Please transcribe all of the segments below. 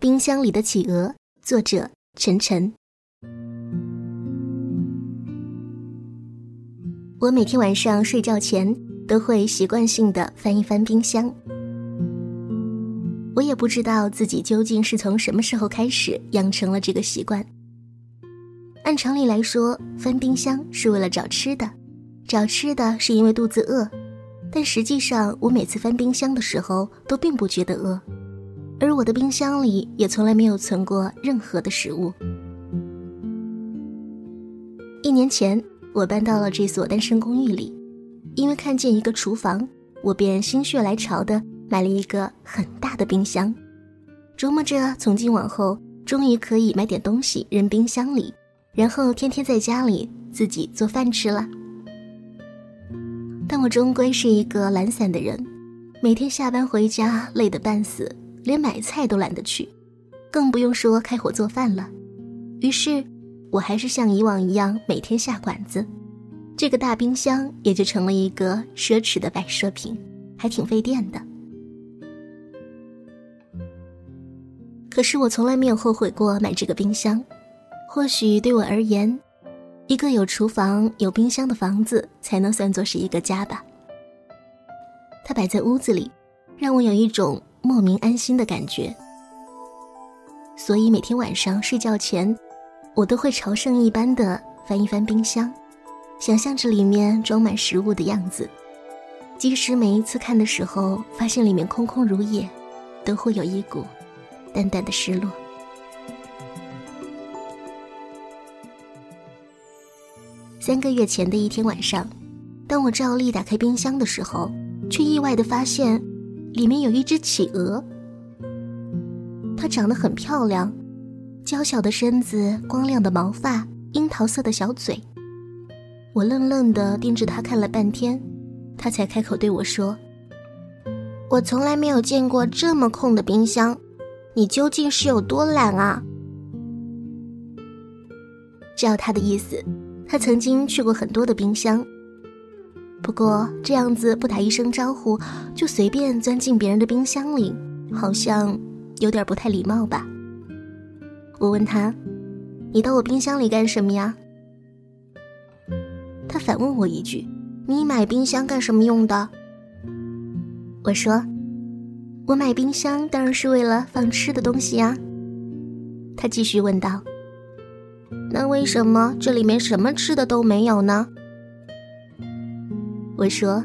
冰箱里的企鹅，作者陈晨。我每天晚上睡觉前都会习惯性的翻一翻冰箱。我也不知道自己究竟是从什么时候开始养成了这个习惯。按常理来说，翻冰箱是为了找吃的，找吃的是因为肚子饿。但实际上，我每次翻冰箱的时候都并不觉得饿。而我的冰箱里也从来没有存过任何的食物。一年前，我搬到了这所单身公寓里，因为看见一个厨房，我便心血来潮的买了一个很大的冰箱，琢磨着从今往后终于可以买点东西扔冰箱里，然后天天在家里自己做饭吃了。但我终归是一个懒散的人，每天下班回家累得半死。连买菜都懒得去，更不用说开火做饭了。于是，我还是像以往一样每天下馆子，这个大冰箱也就成了一个奢侈的摆设品，还挺费电的。可是我从来没有后悔过买这个冰箱。或许对我而言，一个有厨房、有冰箱的房子才能算作是一个家吧。它摆在屋子里，让我有一种。莫名安心的感觉，所以每天晚上睡觉前，我都会朝圣一般的翻一翻冰箱，想象着里面装满食物的样子。即使每一次看的时候发现里面空空如也，都会有一股淡淡的失落。三个月前的一天晚上，当我照例打开冰箱的时候，却意外的发现。里面有一只企鹅，它长得很漂亮，娇小的身子，光亮的毛发，樱桃色的小嘴。我愣愣的盯着它看了半天，它才开口对我说：“我从来没有见过这么空的冰箱，你究竟是有多懒啊？”照他的意思，他曾经去过很多的冰箱。不过这样子不打一声招呼就随便钻进别人的冰箱里，好像有点不太礼貌吧？我问他：“你到我冰箱里干什么呀？”他反问我一句：“你买冰箱干什么用的？”我说：“我买冰箱当然是为了放吃的东西呀。”他继续问道：“那为什么这里面什么吃的都没有呢？”我说：“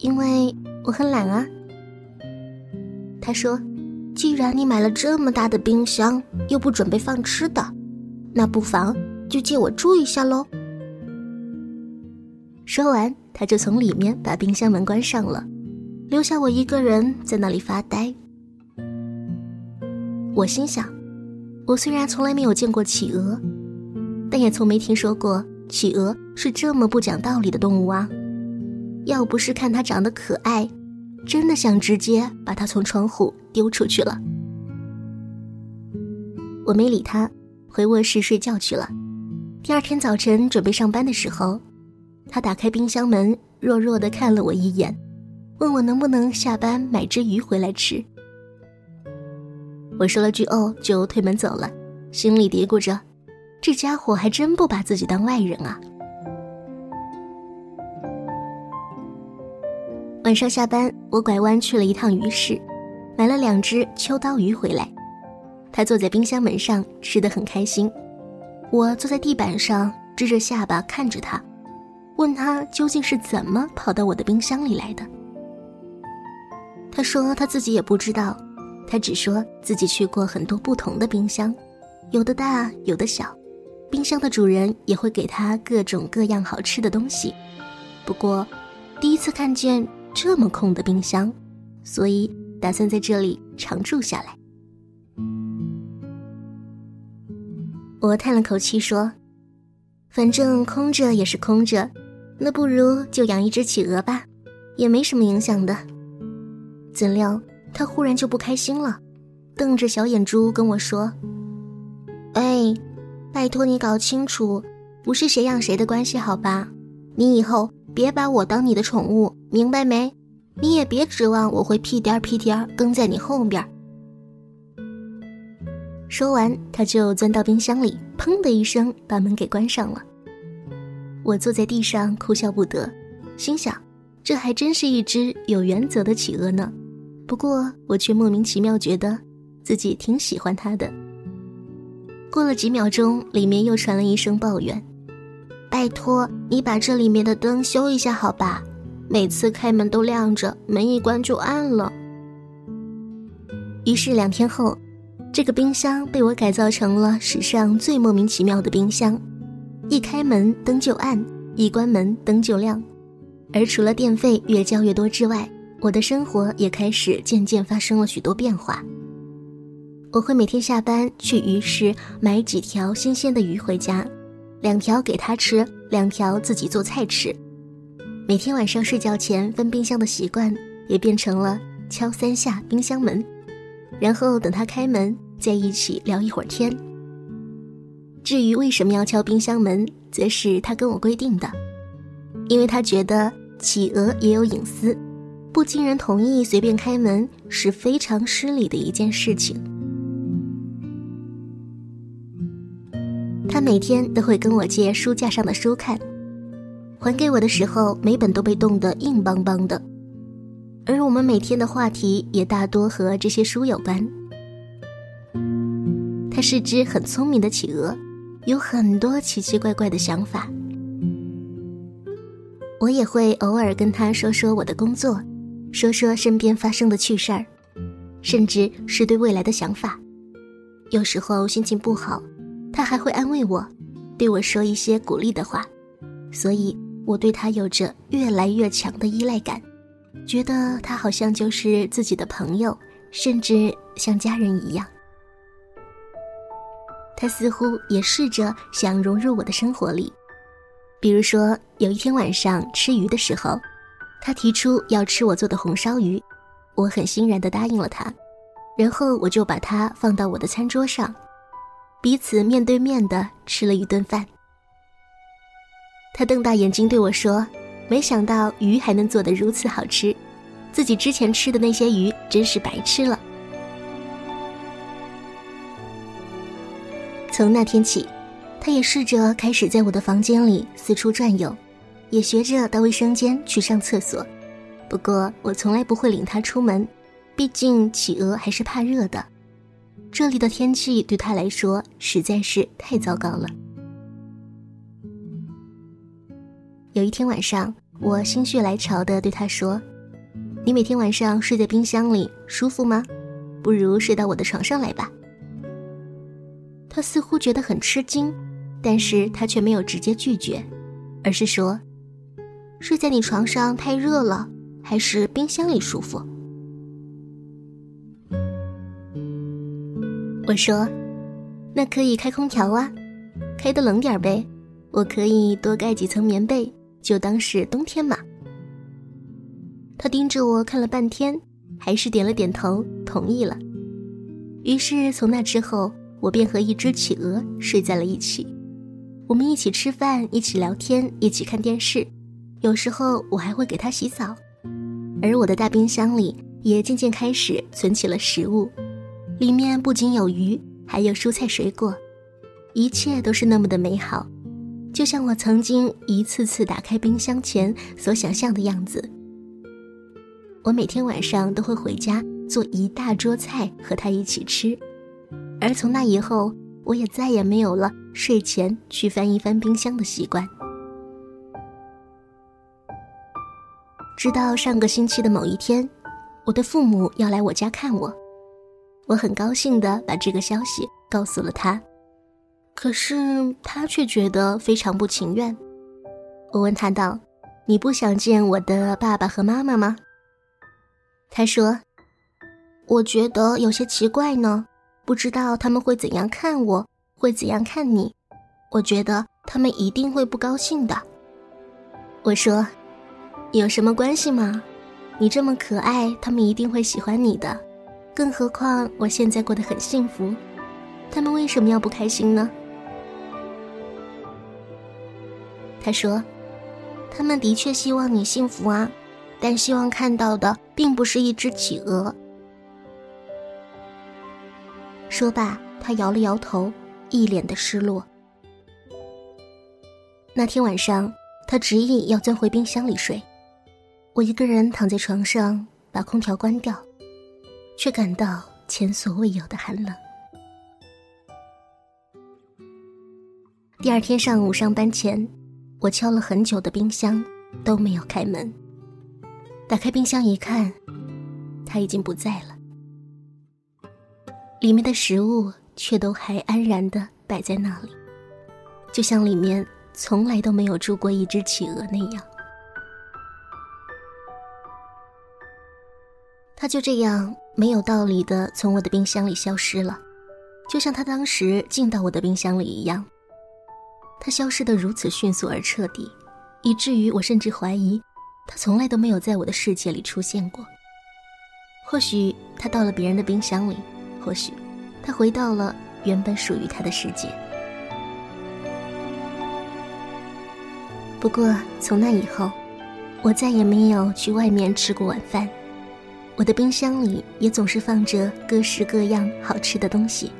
因为我很懒啊。”他说：“既然你买了这么大的冰箱，又不准备放吃的，那不妨就借我住一下喽。”说完，他就从里面把冰箱门关上了，留下我一个人在那里发呆。我心想：我虽然从来没有见过企鹅，但也从没听说过企鹅是这么不讲道理的动物啊。要不是看它长得可爱，真的想直接把它从窗户丢出去了。我没理他，回卧室睡觉去了。第二天早晨准备上班的时候，他打开冰箱门，弱弱的看了我一眼，问我能不能下班买只鱼回来吃。我说了句“哦”，就推门走了，心里嘀咕着：这家伙还真不把自己当外人啊。晚上下班，我拐弯去了一趟鱼市，买了两只秋刀鱼回来。他坐在冰箱门上，吃得很开心。我坐在地板上，支着下巴看着他，问他究竟是怎么跑到我的冰箱里来的。他说他自己也不知道，他只说自己去过很多不同的冰箱，有的大，有的小。冰箱的主人也会给他各种各样好吃的东西。不过，第一次看见。这么空的冰箱，所以打算在这里常住下来。我叹了口气说：“反正空着也是空着，那不如就养一只企鹅吧，也没什么影响的。”怎料他忽然就不开心了，瞪着小眼珠跟我说：“哎，拜托你搞清楚，不是谁养谁的关系，好吧？你以后……”别把我当你的宠物，明白没？你也别指望我会屁颠儿屁颠儿跟在你后边。说完，他就钻到冰箱里，砰的一声把门给关上了。我坐在地上哭笑不得，心想，这还真是一只有原则的企鹅呢。不过我却莫名其妙觉得自己挺喜欢它的。过了几秒钟，里面又传来一声抱怨：“拜托，你把这里面的灯修一下好吧？每次开门都亮着，门一关就暗了。”于是两天后。这个冰箱被我改造成了史上最莫名其妙的冰箱，一开门灯就暗，一关门灯就亮。而除了电费越交越多之外，我的生活也开始渐渐发生了许多变化。我会每天下班去鱼市买几条新鲜的鱼回家，两条给他吃，两条自己做菜吃。每天晚上睡觉前翻冰箱的习惯也变成了敲三下冰箱门，然后等他开门。在一起聊一会儿天。至于为什么要敲冰箱门，则是他跟我规定的，因为他觉得企鹅也有隐私，不经人同意随便开门是非常失礼的一件事情。每天都会跟我借书架上的书看，还给我的时候，每本都被冻得硬邦邦的，而我们每天的话题也大多和这些书有关。它是只很聪明的企鹅，有很多奇奇怪怪的想法。我也会偶尔跟他说说我的工作，说说身边发生的趣事儿，甚至是对未来的想法。有时候心情不好，他还会安慰我，对我说一些鼓励的话。所以我对他有着越来越强的依赖感，觉得他好像就是自己的朋友，甚至像家人一样。他似乎也试着想融入我的生活里，比如说有一天晚上吃鱼的时候，他提出要吃我做的红烧鱼，我很欣然地答应了他，然后我就把它放到我的餐桌上，彼此面对面的吃了一顿饭。他瞪大眼睛对我说：“没想到鱼还能做得如此好吃，自己之前吃的那些鱼真是白吃了。”从那天起，他也试着开始在我的房间里四处转悠，也学着到卫生间去上厕所。不过我从来不会领他出门，毕竟企鹅还是怕热的。这里的天气对他来说实在是太糟糕了。有一天晚上，我心血来潮的对他说：“你每天晚上睡在冰箱里舒服吗？不如睡到我的床上来吧。”他似乎觉得很吃惊，但是他却没有直接拒绝，而是说：“睡在你床上太热了，还是冰箱里舒服。”我说：“那可以开空调啊，开的冷点呗，我可以多盖几层棉被，就当是冬天嘛。”他盯着我看了半天，还是点了点头，同意了。于是从那之后。我便和一只企鹅睡在了一起，我们一起吃饭，一起聊天，一起看电视，有时候我还会给它洗澡，而我的大冰箱里也渐渐开始存起了食物，里面不仅有鱼，还有蔬菜水果，一切都是那么的美好，就像我曾经一次次打开冰箱前所想象的样子。我每天晚上都会回家做一大桌菜和他一起吃。而从那以后，我也再也没有了睡前去翻一翻冰箱的习惯。直到上个星期的某一天，我的父母要来我家看我，我很高兴的把这个消息告诉了他，可是他却觉得非常不情愿。我问他道：“你不想见我的爸爸和妈妈吗？”他说：“我觉得有些奇怪呢。”不知道他们会怎样看我，会怎样看你？我觉得他们一定会不高兴的。我说，有什么关系吗？你这么可爱，他们一定会喜欢你的。更何况我现在过得很幸福，他们为什么要不开心呢？他说，他们的确希望你幸福啊，但希望看到的并不是一只企鹅。说罢，他摇了摇头，一脸的失落。那天晚上，他执意要钻回冰箱里睡，我一个人躺在床上，把空调关掉，却感到前所未有的寒冷。第二天上午上班前，我敲了很久的冰箱都没有开门。打开冰箱一看，他已经不在了，里面的食物却都还安然的摆在那里，就像里面。从来都没有住过一只企鹅那样，它就这样没有道理的从我的冰箱里消失了，就像他当时进到我的冰箱里一样。他消失的如此迅速而彻底，以至于我甚至怀疑，他从来都没有在我的世界里出现过。或许他到了别人的冰箱里，或许他回到了原本属于他的世界。不过从那以后，我再也没有去外面吃过晚饭。我的冰箱里也总是放着各式各样好吃的东西。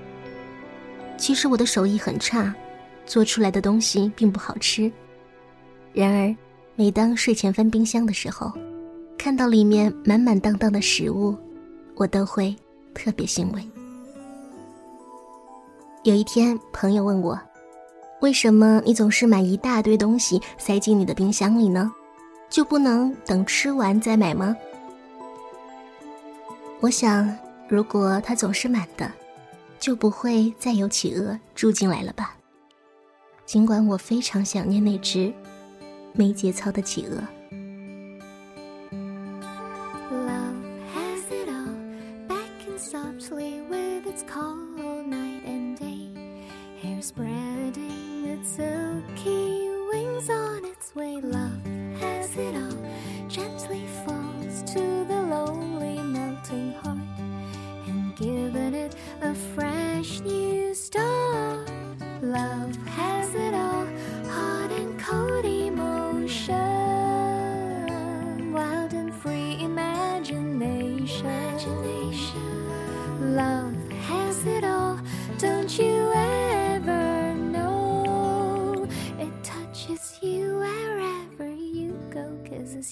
其实我的手艺很差，做出来的东西并不好吃。然而，每当睡前翻冰箱的时候，看到里面满满当当的食物，我都会特别欣慰。有一天，朋友问我。为什么你总是买一大堆东西塞进你的冰箱里呢？就不能等吃完再买吗？我想，如果它总是满的，就不会再有企鹅住进来了吧。尽管我非常想念那只没节操的企鹅。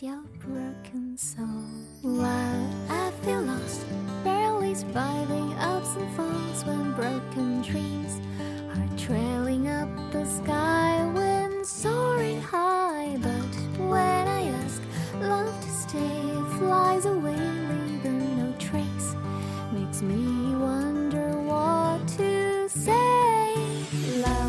Your broken soul. While I feel lost, barely surviving ups and falls when broken dreams are trailing up the sky when soaring high. But when I ask love to stay, flies away, leaving no trace. Makes me wonder what to say. Love